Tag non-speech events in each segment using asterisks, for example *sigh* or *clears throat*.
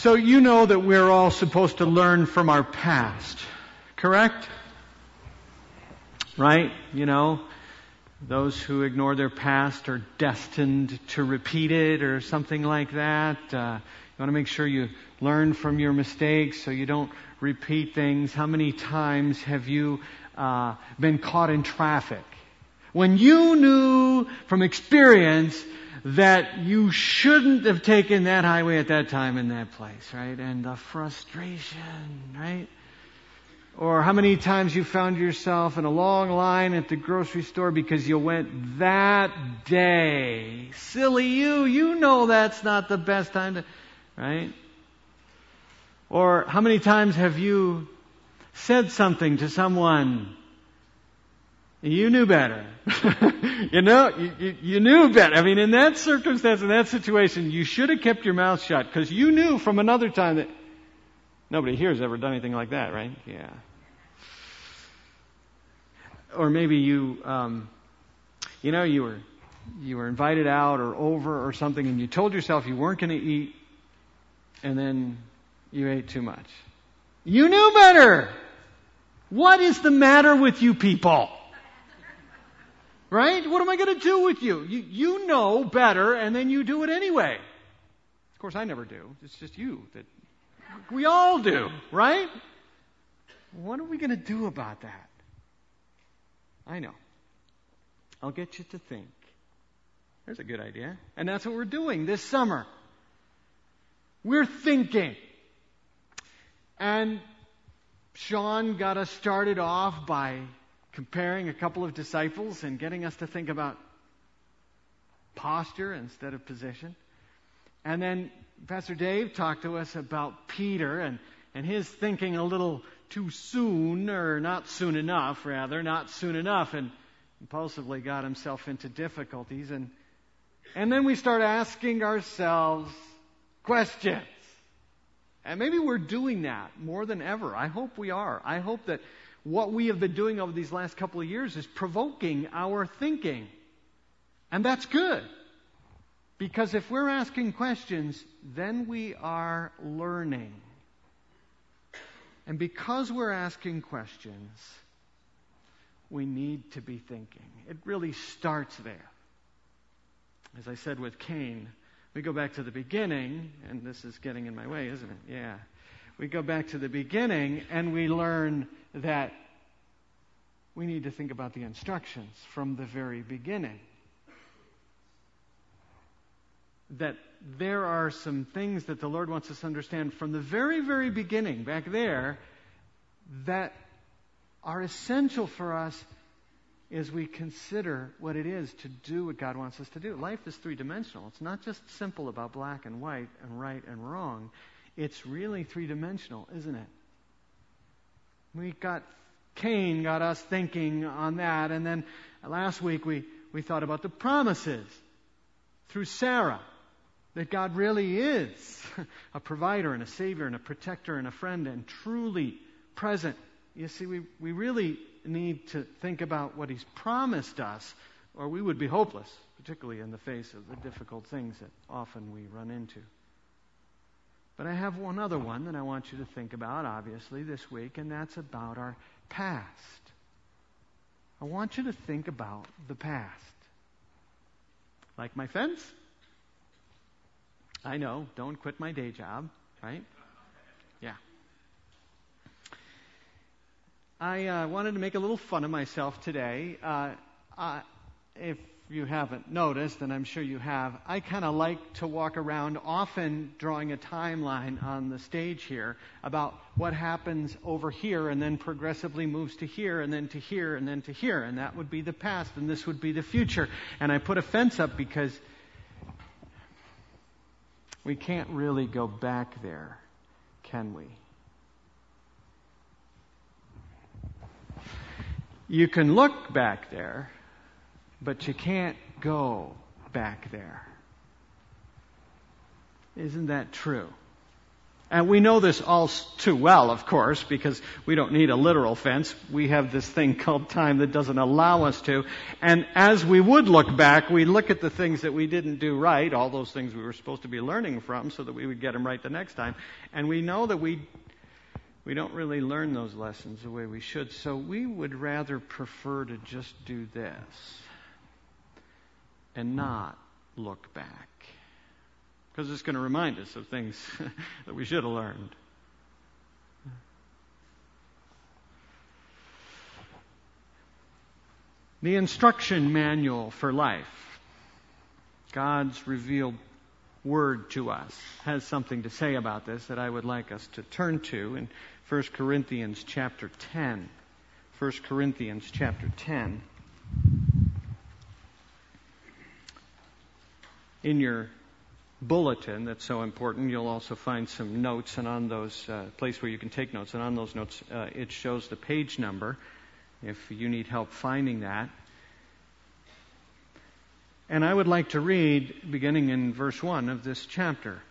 So you know that we're all supposed to learn from our past, correct? Right? You know, those who ignore their past are destined to repeat it or something like that. Uh, you want to make sure you learn from your mistakes so you don't repeat things. How many times have you uh, been caught in traffic when you knew from experience that you shouldn't have taken that highway at that time in that place, right? And the frustration, right? Or how many times you found yourself in a long line at the grocery store because you went that day. Silly you, you know that's not the best time to, right? Or how many times have you said something to someone you knew better. *laughs* you know, you, you, you, knew better. I mean, in that circumstance, in that situation, you should have kept your mouth shut because you knew from another time that nobody here has ever done anything like that, right? Yeah. Or maybe you, um, you know, you were you were invited out or over or something, and you told yourself you weren't going to eat, and then you ate too much. You knew better. What is the matter with you people? Right? What am I going to do with you? you? You know better, and then you do it anyway. Of course, I never do. It's just you that we all do, right? What are we going to do about that? I know. I'll get you to think. There's a good idea. And that's what we're doing this summer. We're thinking. And Sean got us started off by comparing a couple of disciples and getting us to think about posture instead of position. And then Pastor Dave talked to us about Peter and, and his thinking a little too soon, or not soon enough, rather, not soon enough, and impulsively got himself into difficulties. And, and then we start asking ourselves questions. And maybe we're doing that more than ever. I hope we are. I hope that what we have been doing over these last couple of years is provoking our thinking. And that's good. Because if we're asking questions, then we are learning. And because we're asking questions, we need to be thinking. It really starts there. As I said with Cain, we go back to the beginning, and this is getting in my way, isn't it? Yeah. We go back to the beginning and we learn that we need to think about the instructions from the very beginning. That there are some things that the Lord wants us to understand from the very, very beginning, back there, that are essential for us as we consider what it is to do what God wants us to do. Life is three dimensional. It's not just simple about black and white and right and wrong. It's really three dimensional, isn't it? We got Cain got us thinking on that, and then last week we, we thought about the promises through Sarah that God really is *laughs* a provider and a savior and a protector and a friend and truly present. You see, we, we really need to think about what He's promised us, or we would be hopeless, particularly in the face of the difficult things that often we run into. But I have one other one that I want you to think about, obviously, this week, and that's about our past. I want you to think about the past. Like my fence? I know, don't quit my day job, right? Yeah. I uh, wanted to make a little fun of myself today. Uh, if you haven't noticed, and I'm sure you have, I kind of like to walk around, often drawing a timeline on the stage here about what happens over here and then progressively moves to here and then to here and then to here. And that would be the past and this would be the future. And I put a fence up because we can't really go back there, can we? You can look back there but you can't go back there. Isn't that true? And we know this all too well, of course, because we don't need a literal fence. We have this thing *laughs* called time that doesn't allow us to. And as we would look back, we look at the things that we didn't do right, all those things we were supposed to be learning from, so that we would get them right the next time. And we know that we we don't really learn those lessons the way we should. So we would rather prefer to just do this and not look back because it's going to remind us of things *laughs* that we should have learned. The instruction manual for life, God's revealed word to us, has something to say about this that I would like us to turn to in 1 Corinthians chapter 10. 1 Corinthians chapter 10. In your bulletin that's so important. You'll also find some notes, and on those uh, place where you can take notes, and on those notes uh, it shows the page number if you need help finding that. And I would like to read beginning in verse 1 of this chapter.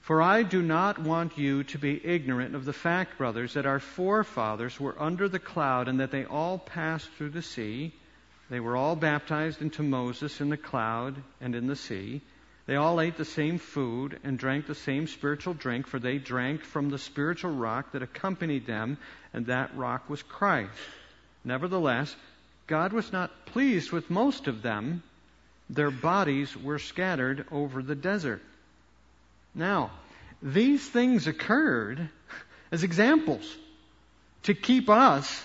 For I do not want you to be ignorant of the fact, brothers, that our forefathers were under the cloud and that they all passed through the sea. They were all baptized into Moses in the cloud and in the sea. They all ate the same food and drank the same spiritual drink, for they drank from the spiritual rock that accompanied them, and that rock was Christ. Nevertheless, God was not pleased with most of them. Their bodies were scattered over the desert. Now, these things occurred as examples to keep us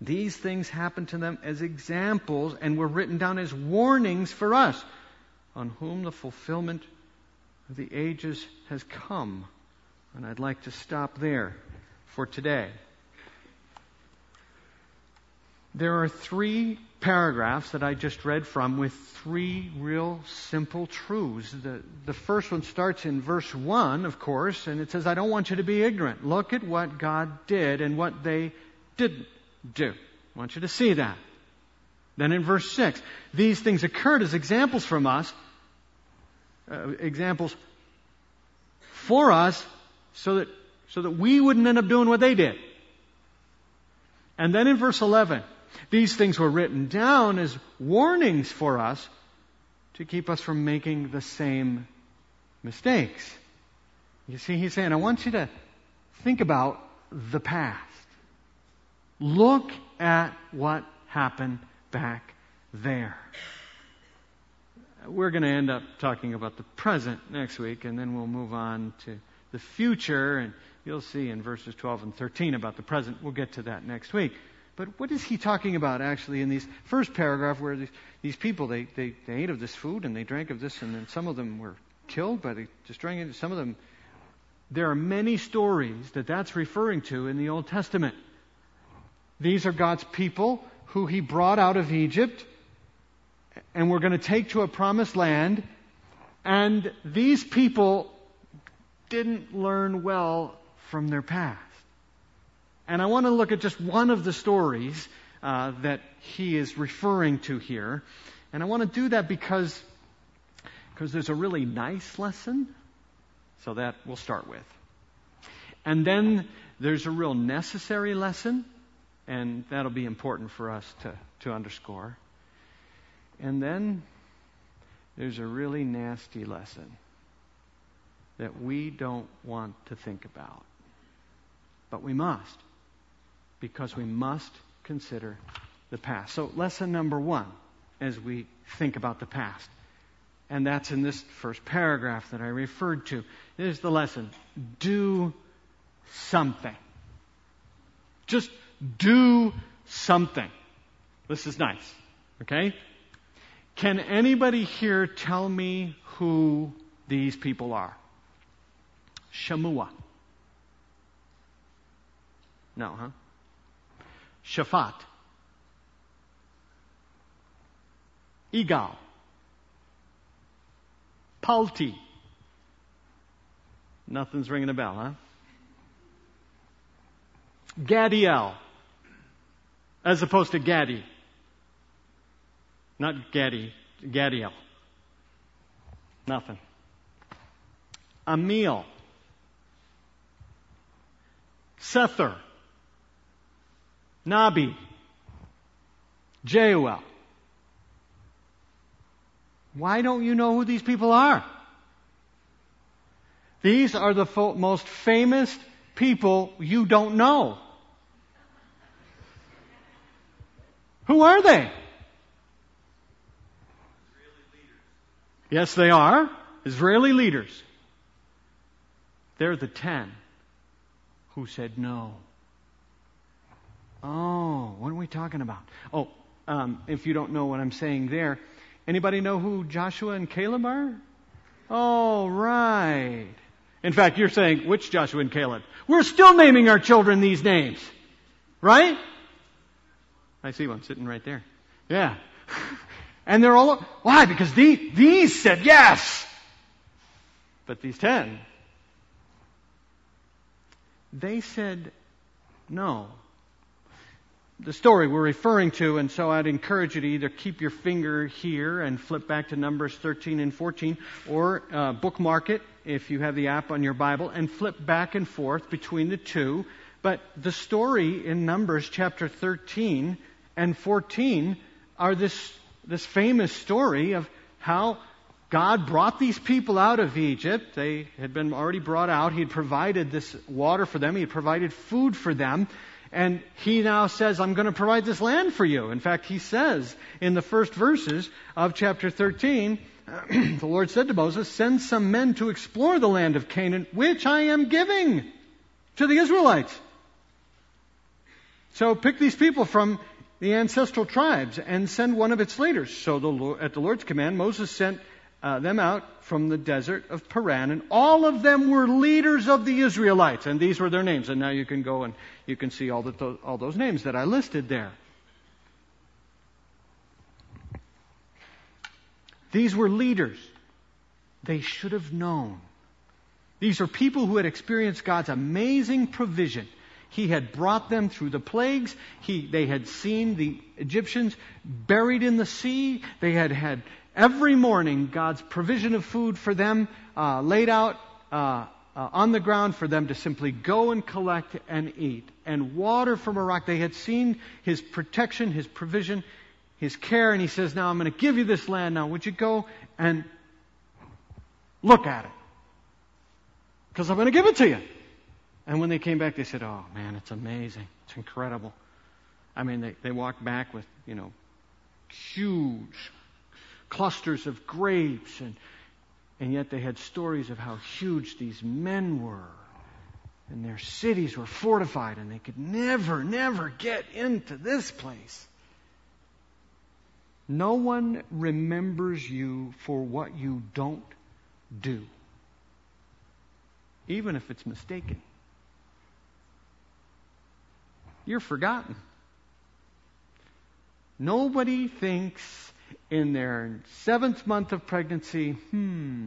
These things happened to them as examples and were written down as warnings for us, on whom the fulfillment of the ages has come. And I'd like to stop there for today. There are three paragraphs that I just read from with three real simple truths. The, the first one starts in verse 1, of course, and it says, I don't want you to be ignorant. Look at what God did and what they didn't do. I want you to see that. Then in verse 6, these things occurred as examples from us, uh, examples for us, so that, so that we wouldn't end up doing what they did. And then in verse 11, these things were written down as warnings for us to keep us from making the same mistakes. You see, he's saying, I want you to think about the past. Look at what happened back there. We're going to end up talking about the present next week, and then we'll move on to the future, and you'll see in verses 12 and 13 about the present. We'll get to that next week. But what is he talking about actually in these first paragraph where these, these people, they, they, they ate of this food and they drank of this, and then some of them were killed by the destroying it. Some of them, there are many stories that that's referring to in the Old Testament. These are God's people who He brought out of Egypt and we're going to take to a promised land. And these people didn't learn well from their past. And I want to look at just one of the stories uh, that he is referring to here. And I want to do that because, because there's a really nice lesson. So that we'll start with. And then there's a real necessary lesson and that'll be important for us to, to underscore. And then there's a really nasty lesson that we don't want to think about. But we must, because we must consider the past. So, lesson number one as we think about the past. And that's in this first paragraph that I referred to. Is the lesson do something. Just do something. This is nice. Okay? Can anybody here tell me who these people are? Shammua. No, huh? Shaphat. Igal. Palti. Nothing's ringing a bell, huh? Gaddiel. As opposed to Gaddi. Not Gaddi, Gaddiel. Nothing. Ammiel. Sethur. Nahbi. Geuel. Why don't you know who these people are? These are the fo- most famous people you don't know. Who are they? Yes, they are. Israeli leaders. They're the ten who said no. Oh, what are we talking about? Oh, um, if you don't know what I'm saying there, anybody know who Joshua and Caleb are? Oh, right. In fact, you're saying, which Joshua and Caleb? We're still naming our children these names. Right? I see one sitting right there. Yeah. *laughs* and they're all, why? Because these, these said yes. But these ten, they said no. The story we're referring to, and so I'd encourage you to either keep your finger here and flip back to Numbers 13 and 14, or uh, bookmark it if you have the app on your Bible, and flip back and forth between the two. But the story in Numbers chapter 13 and 14 are this, this famous story of how God brought these people out of Egypt. They had been already brought out. He had provided this water for them. He had provided food for them. And he now says, I'm going to provide this land for you. In fact, he says in the first verses of chapter 13, *clears throat* the Lord said to Moses, Send some men to explore the land of Canaan, which I am giving to the Israelites. So pick these people from the ancestral tribes and send one of its leaders. So the, at the Lord's command, Moses sent uh, them out from the desert of Paran, and all of them were leaders of the Israelites, and these were their names. And now you can go and you can see all, the, all those names that I listed there. These were leaders. They should have known. These are people who had experienced God's amazing provision. He had brought them through the plagues. He, they had seen the Egyptians buried in the sea. They had had every morning God's provision of food for them uh, laid out uh, uh, on the ground for them to simply go and collect and eat. And water from a rock. They had seen His protection, His provision, His care. And He says, Now I'm going to give you this land. Now, would you go and look at it? Because I'm going to give it to you. And when they came back, they said, Oh, man, it's amazing. It's incredible. I mean, they, they walked back with, you know, huge clusters of grapes, and, and yet they had stories of how huge these men were. And their cities were fortified, and they could never, never get into this place. No one remembers you for what you don't do, even if it's mistaken you're forgotten. Nobody thinks in their seventh month of pregnancy, hmm,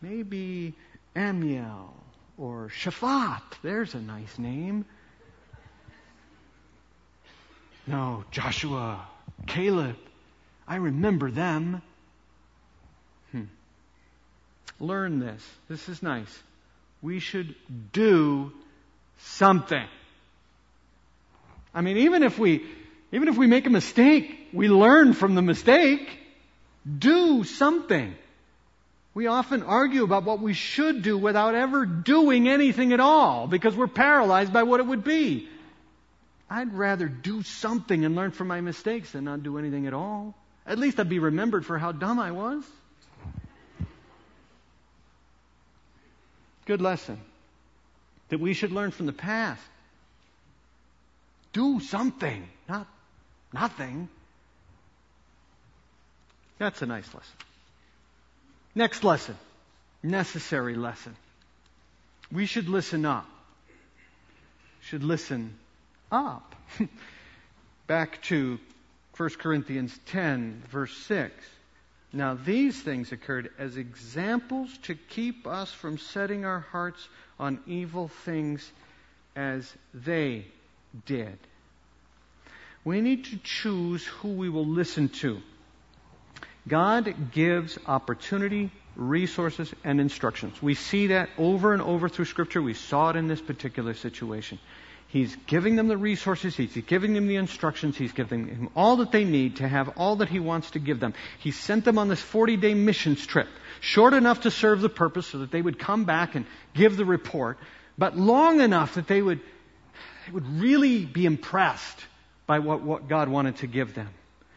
maybe Ammiel or Shaphat. There's a nice name. No, Joshua, Caleb. I remember them. Hmm. Learn this. This is nice. We should do something. I mean, even if we, even if we make a mistake, we learn from the mistake. Do something. We often argue about what we should do without ever doing anything at all because we're paralyzed by what it would be. I'd rather do something and learn from my mistakes than not do anything at all. At least I'd be remembered for how dumb I was. Good lesson that we should learn from the past. Do something, not nothing. That's a nice lesson. Next lesson. Necessary lesson. We should listen up. Should listen up. *laughs* Back to 1 Corinthians 10, verse 6. Now, these things occurred as examples to keep us from setting our hearts on evil things as they did. We need to choose who we will listen to. God gives opportunity, resources, and instructions. We see that over and over through Scripture. We saw it in this particular situation. He's giving them the resources, He's giving them the instructions, He's giving them all that they need to have all that He wants to give them. He sent them on this 40 day missions trip, short enough to serve the purpose so that they would come back and give the report, but long enough that they would, they would really be impressed by what, what God wanted to give them.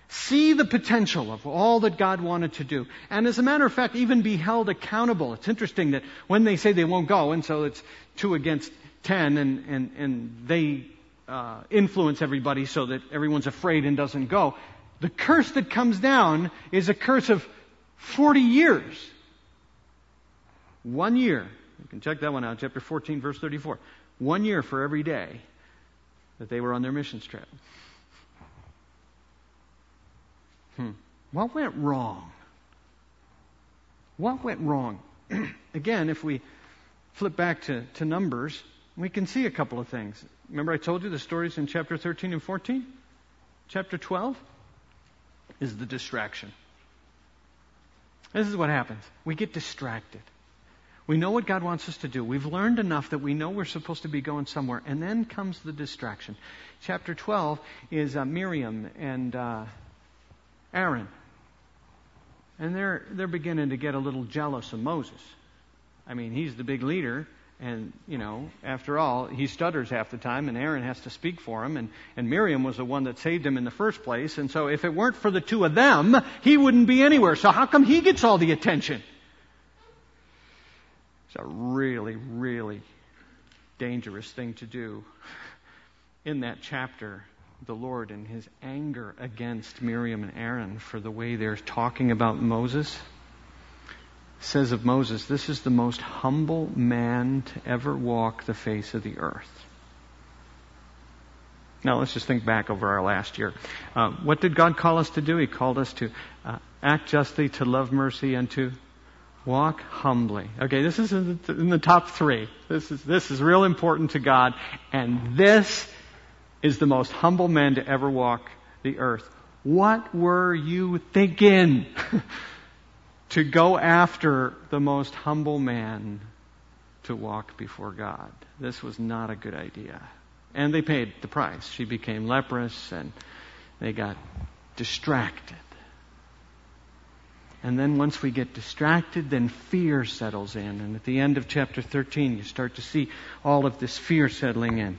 See the potential of all that God wanted to do. And as a matter of fact, even be held accountable. It's interesting that when they say they won't go, and so it's two against 10 and, and, and they uh, influence everybody so that everyone's afraid and doesn't go. The curse that comes down is a curse of 40 years. One year. You can check that one out, chapter 14, verse 34. One year for every day that they were on their missions trip. Hmm. What went wrong? What went wrong? *clears throat* Again, if we flip back to, to Numbers, we can see a couple of things. Remember, I told you the stories in chapter 13 and 14? Chapter 12 is the distraction. This is what happens. We get distracted. We know what God wants us to do. We've learned enough that we know we're supposed to be going somewhere. And then comes the distraction. Chapter 12 is uh, Miriam and uh, Aaron. And they're, they're beginning to get a little jealous of Moses. I mean, he's the big leader, and, you know, after all, he stutters half the time, and Aaron has to speak for him, and, and Miriam was the one that saved him in the first place. And so if it weren't for the two of them, he wouldn't be anywhere. So how come he gets all the attention? It's a really, really dangerous thing to do. In that chapter, the Lord in his anger against Miriam and Aaron for the way they're talking about Moses says of Moses, This is the most humble man to ever walk the face of the earth. Now let's just think back over our last year. Uh, what did God call us to do? He called us to uh, act justly, to love mercy, and to walk humbly. Okay, this is in the, in the top three. This is this is real important to God, and this is the most humble man to ever walk the earth. What were you thinking? *laughs* to go after the most humble man to walk before God. This was not a good idea. And they paid the price. She became leprous and they got distracted. And then once we get distracted, then fear settles in. And at the end of chapter 13, you start to see all of this fear settling in.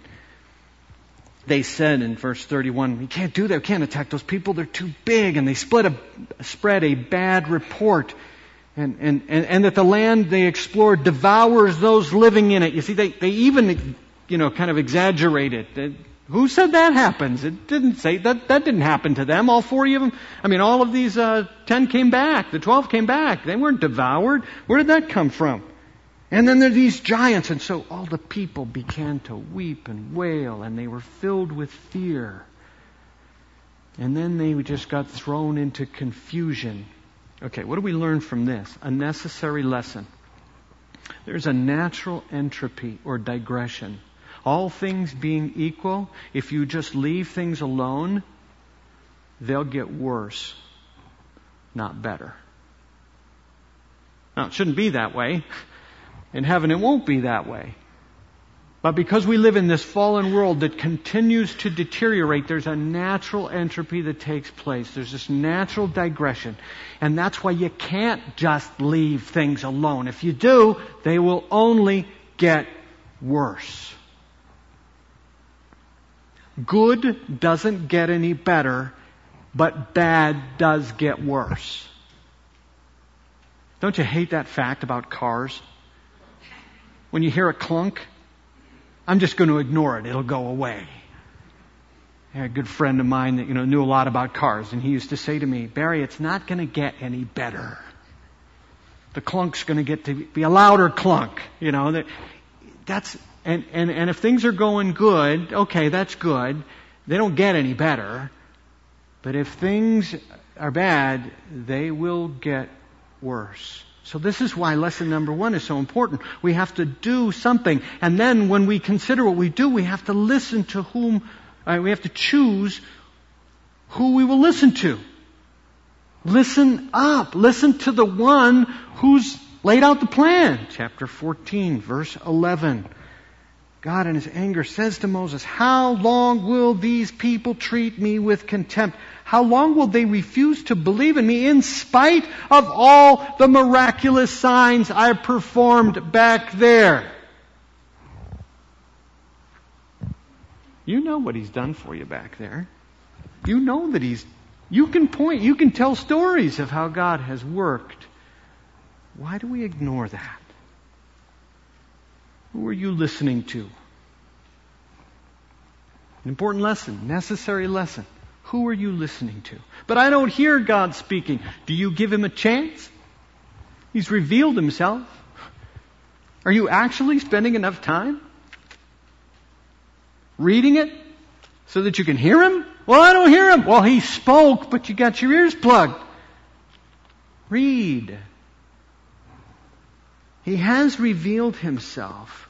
They said in verse 31, we can't do that. We can't attack those people. They're too big. And they a, spread a bad report. And, and, and, and that the land they explored devours those living in it. You see, they, they even, you know, kind of exaggerated. Who said that happens? It didn't say that. That didn't happen to them. All forty of them. I mean, all of these uh, ten came back. The twelve came back. They weren't devoured. Where did that come from? And then there are these giants, and so all the people began to weep and wail, and they were filled with fear. And then they just got thrown into confusion. Okay, what do we learn from this? A necessary lesson. There's a natural entropy or digression. All things being equal, if you just leave things alone, they'll get worse, not better. Now, it shouldn't be that way. In heaven, it won't be that way. But because we live in this fallen world that continues to deteriorate, there's a natural entropy that takes place. There's this natural digression. And that's why you can't just leave things alone. If you do, they will only get worse. Good doesn't get any better, but bad does get worse. Don't you hate that fact about cars? When you hear a clunk, I'm just going to ignore it. It'll go away. A good friend of mine that, you know, knew a lot about cars, and he used to say to me, Barry, it's not going to get any better. The clunk's going to get to be a louder clunk, you know. That that's, and, and, and if things are going good, okay, that's good. They don't get any better. But if things are bad, they will get worse. So this is why lesson number one is so important. We have to do something. And then when we consider what we do, we have to listen to whom, uh, we have to choose who we will listen to. Listen up. Listen to the one who's laid out the plan. Chapter 14, verse 11. God in his anger says to Moses, How long will these people treat me with contempt? How long will they refuse to believe in me in spite of all the miraculous signs I performed back there? You know what he's done for you back there. You know that he's, you can point, you can tell stories of how God has worked. Why do we ignore that? Who are you listening to? An important lesson, necessary lesson. Who are you listening to? But I don't hear God speaking. Do you give him a chance? He's revealed himself. Are you actually spending enough time reading it so that you can hear him? Well, I don't hear him. Well, he spoke, but you got your ears plugged. Read. He has revealed himself.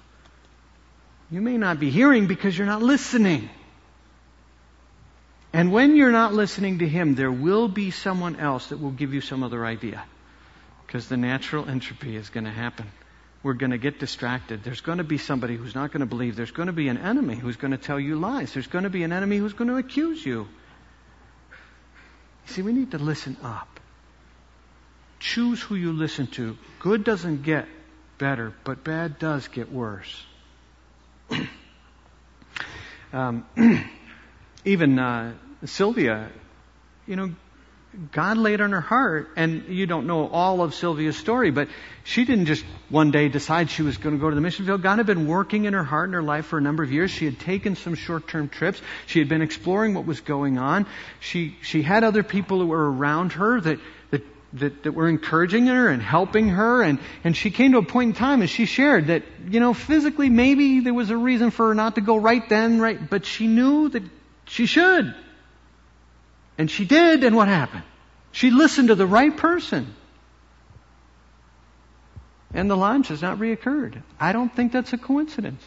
You may not be hearing because you're not listening. And when you're not listening to him, there will be someone else that will give you some other idea. Because the natural entropy is going to happen. We're going to get distracted. There's going to be somebody who's not going to believe. There's going to be an enemy who's going to tell you lies. There's going to be an enemy who's going to accuse you. You see, we need to listen up. Choose who you listen to. Good doesn't get better, but bad does get worse. *clears throat* um, *clears throat* even uh, Sylvia, you know, God laid on her heart, and you don't know all of Sylvia's story, but she didn't just one day decide she was going to go to the mission field. God had been working in her heart and her life for a number of years. She had taken some short-term trips. She had been exploring what was going on. She she had other people who were around her that that that, were encouraging her and helping her, and and she came to a point in time, as she shared, that you know physically maybe there was a reason for her not to go right then, right, but she knew that she should. And she did, and what happened? She listened to the right person. And the launch has not reoccurred. I don't think that's a coincidence.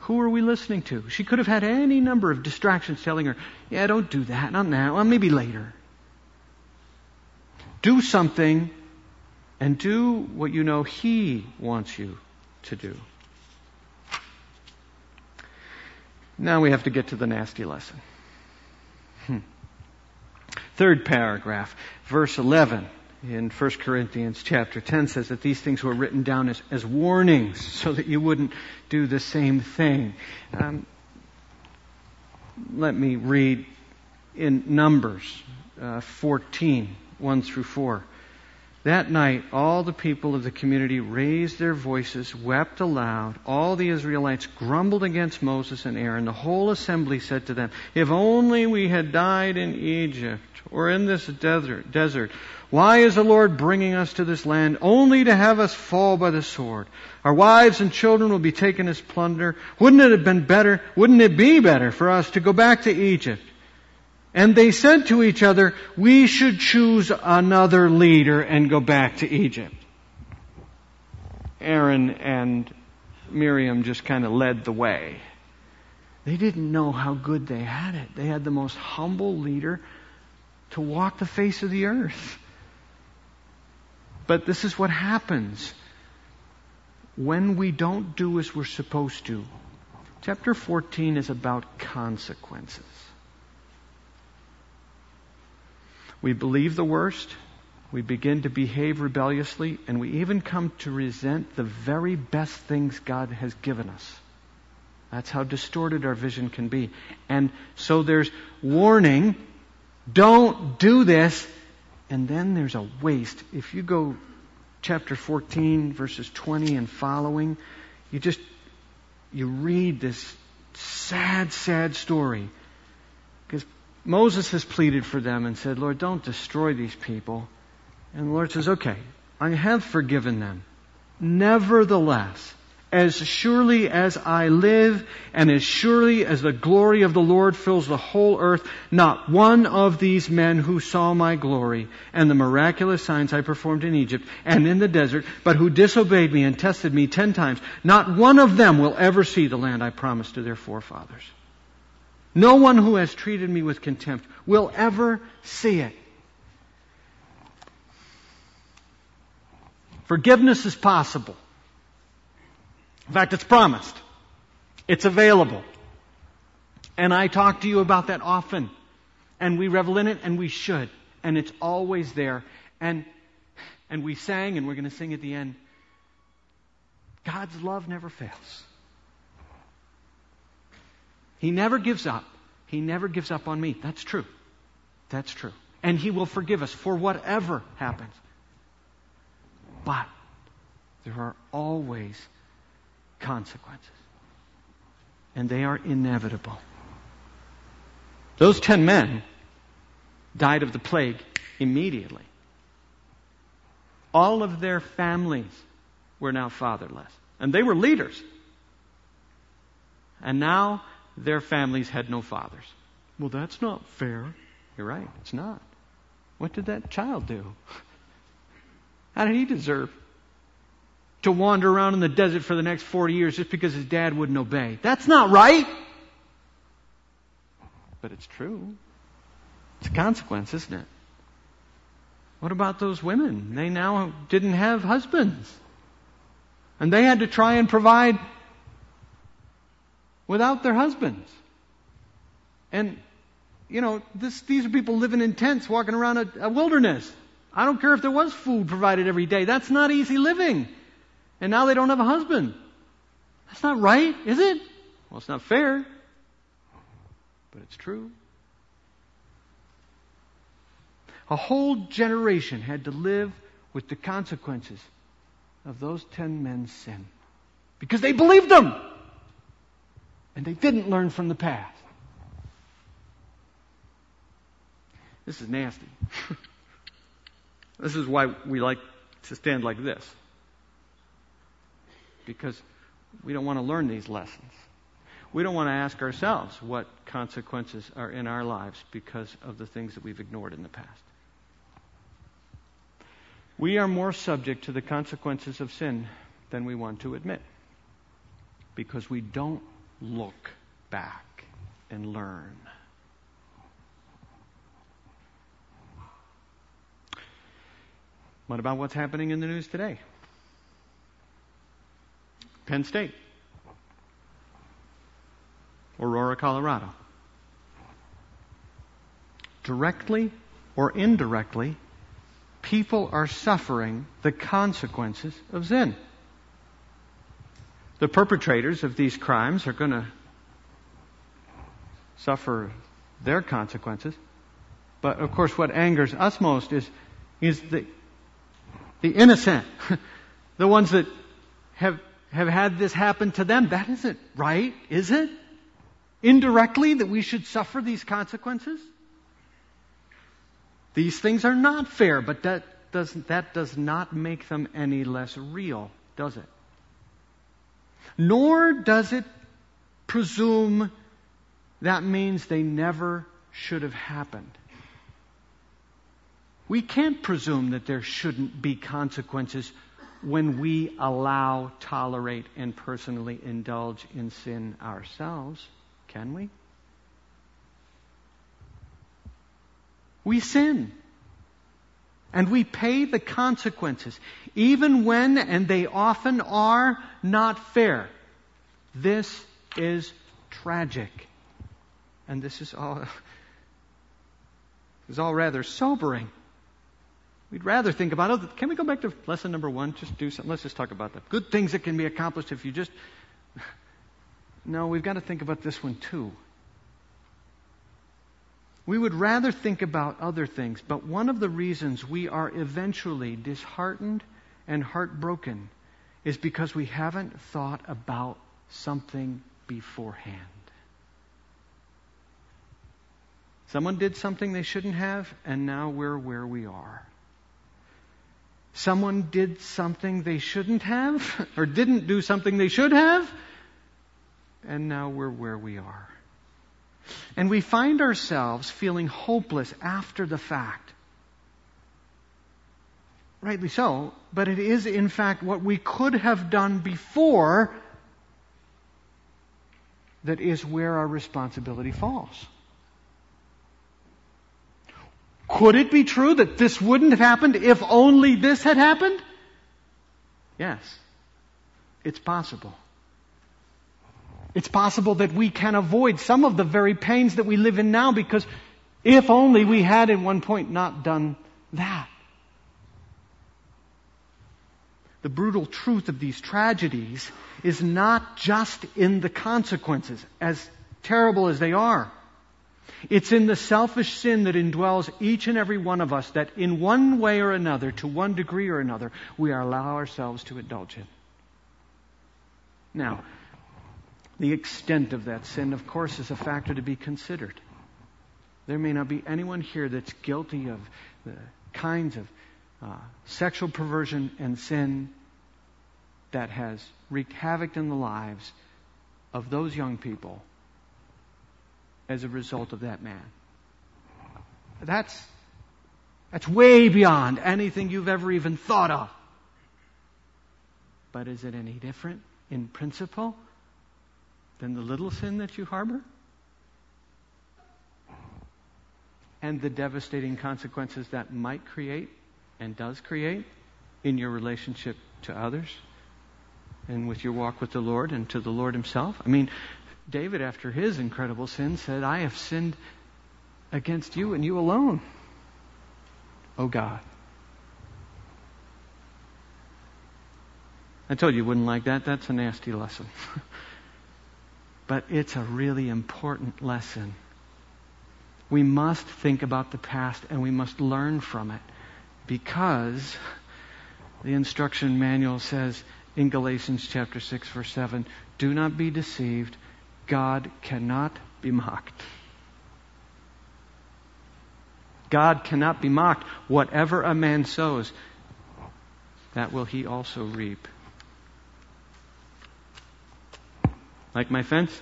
Who are we listening to? She could have had any number of distractions telling her, yeah, don't do that, not now, well, maybe later. Do something and do what you know He wants you to do. Now we have to get to the nasty lesson. Hmm. Third paragraph, verse 11 in 1 Corinthians chapter 10 says that these things were written down as, as warnings so that you wouldn't do the same thing. Um, let me read in Numbers uh, 14, 1 through 4. That night, all the people of the community raised their voices, wept aloud. All the Israelites grumbled against Moses and Aaron. The whole assembly said to them, If only we had died in Egypt or in this desert, desert. Why is the Lord bringing us to this land only to have us fall by the sword? Our wives and children will be taken as plunder. Wouldn't it have been better, wouldn't it be better for us to go back to Egypt? And they said to each other, we should choose another leader and go back to Egypt. Aaron and Miriam just kind of led the way. They didn't know how good they had it. They had the most humble leader to walk the face of the earth. But this is what happens when we don't do as we're supposed to. Chapter 14 is about consequences. We believe the worst. We begin to behave rebelliously, and we even come to resent the very best things God has given us. That's how distorted our vision can be. And so there's warning don't do this. And then there's a waste. If you go chapter 14, verses 20 and following, you just, you read this sad, sad story. Because Moses has pleaded for them and said, Lord, don't destroy these people. And the Lord says, okay, I have forgiven them. Nevertheless, as surely as I live, and as surely as the glory of the Lord fills the whole earth, not one of these men who saw my glory and the miraculous signs I performed in Egypt and in the desert, but who disobeyed me and tested me ten times, not one of them will ever see the land I promised to their forefathers. No one who has treated me with contempt will ever see it. Forgiveness is possible. In fact, it's promised. It's available. And I talk to you about that often. And we revel in it, and we should. And it's always there. And, and we sang, and we're going to sing at the end God's love never fails. He never gives up. He never gives up on me. That's true. That's true. And He will forgive us for whatever happens. But there are always consequences. And they are inevitable. Those ten men died of the plague immediately. All of their families were now fatherless. And they were leaders. And now their families had no fathers. Well, that's not fair. You're right, it's not. What did that child do? How did he deserve to wander around in the desert for the next 40 years just because his dad wouldn't obey? That's not right. But it's true. It's a consequence, isn't it? What about those women? They now didn't have husbands. And they had to try and provide without their husbands. And, you know, this, these are people living in tents, walking around a, a wilderness. I don't care if there was food provided every day. That's not easy living. And now they don't have a husband. That's not right, is it? Well, it's not fair. But it's true. A whole generation had to live with the consequences of those ten men's sin. Because they believed them. And they didn't learn from the past. This is nasty. *laughs* this is why we like to stand like this. Because we don't want to learn these lessons. We don't want to ask ourselves what consequences are in our lives because of the things that we've ignored in the past. We are more subject to the consequences of sin than we want to admit because we don't look back and learn. What about what's happening in the news today? Penn State, Aurora, Colorado. Directly or indirectly, people are suffering the consequences of sin. The perpetrators of these crimes are going to suffer their consequences. But of course, what angers us most is, is the, the innocent, *laughs* the ones that have, have had this happen to them. That isn't right, is it? Indirectly, that we should suffer these consequences? These things are not fair, but that doesn't, that does not make them any less real, does it? Nor does it presume that means they never should have happened. We can't presume that there shouldn't be consequences when we allow, tolerate, and personally indulge in sin ourselves, can we? We sin. And we pay the consequences, even when, and they often are, not fair. This is tragic. And this is all, *laughs* is all rather sobering. We'd rather think about it. Can we go back to lesson number one? Just do something. Let's just talk about the good things that can be accomplished if you just. *laughs* No, we've got to think about this one too. We would rather think about other things, but one of the reasons we are eventually disheartened and heartbroken is because we haven't thought about something beforehand. Someone did something they shouldn't have, and now we're where we are. someone did something they shouldn't have, *laughs* or didn't do something they should have, and now we're where we are. And we find ourselves feeling hopeless after the fact. Rightly so, but it is in fact what we could have done before that is where our responsibility falls. Could it be true that this wouldn't have happened if only this had happened? Yes. It's possible. It's possible that we can avoid some of the very pains that we live in now because if only we had at one point not done that. The brutal truth of these tragedies is not just in the consequences, as terrible as they are. It's in the selfish sin that indwells each and every one of us that in one way or another, to one degree or another, we allow ourselves to indulge in. Now, the extent of that sin, of course, is a factor to be considered. There may not be anyone here that's guilty of the kinds of uh, sexual perversion and sin that has wreaked havoc in the lives of those young people as a result of that man. That's, that's way beyond anything you've ever even thought of. But is it any different in principle than the little sin that you harbor? And the devastating consequences that might create and does create in your relationship to others and with your walk with the Lord and to the Lord Himself. I mean, David, after his incredible sin, said, I have sinned against you and you alone, O God. I told you you wouldn't like that. That's a nasty lesson. *laughs* but it's a really important lesson. We must think about the past and we must learn from it because the instruction manual says in Galatians chapter 6 verse 7, do not be deceived. God cannot be mocked. God cannot be mocked. Whatever a man sows, that will he also reap. Like my fence?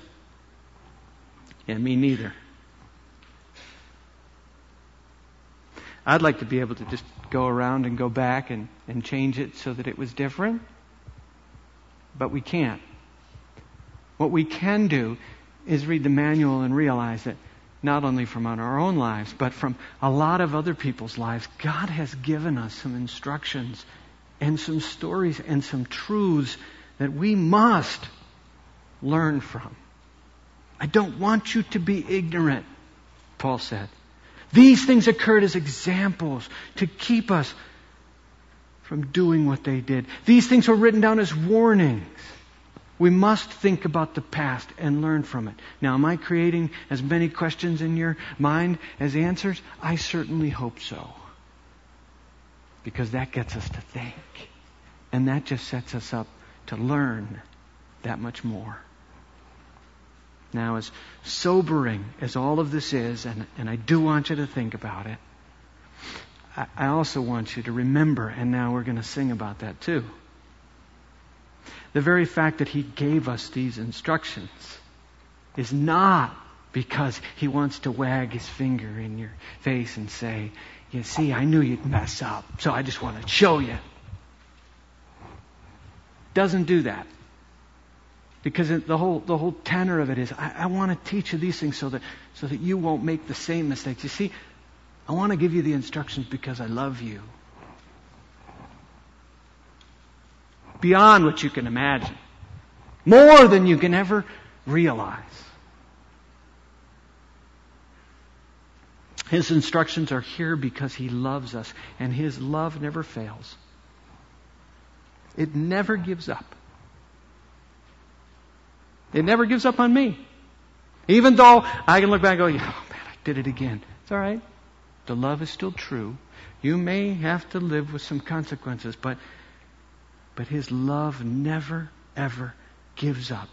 Yeah, me neither. I'd like to be able to just go around and go back and, and change it so that it was different. But we can't. What we can do is read the manual and realize that not only from our own lives, but from a lot of other people's lives, God has given us some instructions and some stories and some truths that we must learn from. I don't want you to be ignorant, Paul said. These things occurred as examples to keep us from doing what they did. These things were written down as warnings we must think about the past and learn from it. Now, am I creating as many questions in your mind as answers? I certainly hope so. Because that gets us to think. And that just sets us up to learn that much more. Now, as sobering as all of this is, and, and I do want you to think about it, I, also want you to remember, and now we're going to sing about that too the very fact that he gave us these instructions is not because he wants to wag his finger in your face and say, You see, I knew you'd mess up, so I just want to show you. Doesn't do that. Because the whole, the whole tenor of it is, I, I want to teach you these things so that, so that you won't make the same mistakes. You see, I want to give you the instructions because I love you. beyond what you can imagine, more than you can ever realize. His instructions are here because He loves us, and His love never fails. It never gives up. It never gives up on me. Even though I can look back and go, oh man, I did it again. It's all right. The love is still true. You may have to live with some consequences, but but his love never, ever gives up.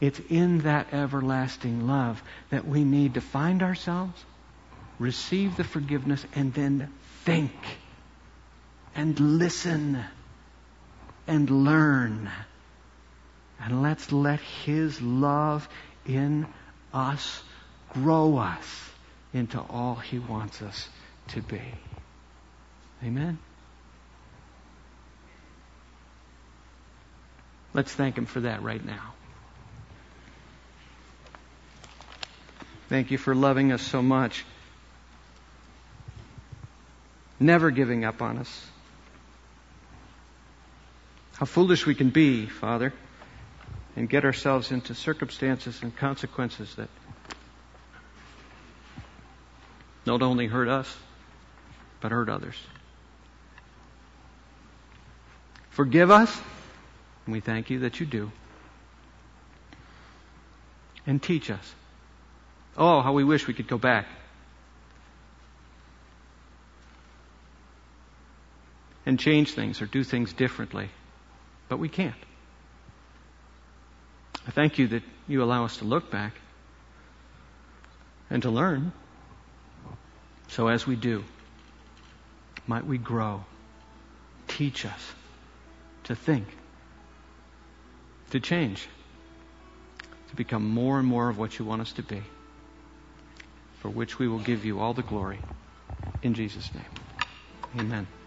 It's in that everlasting love that we need to find ourselves, receive the forgiveness, and then think and listen and learn. And let's let His love in us grow us into all He wants us to be. Amen? Let's thank Him for that right now. Thank you for loving us so much. Never giving up on us. How foolish we can be, Father, and get ourselves into circumstances and consequences that not only hurt us, but hurt others. Forgive us, and we thank you that you do. And teach us. Oh, how we wish we could go back. And change things or do things differently. But we can't. I thank you that you allow us to look back and to learn. So as we do, might we grow. Teach us to think, to change, to become more and more of what you want us to be, for which we will give you all the glory. In Jesus' name. Amen.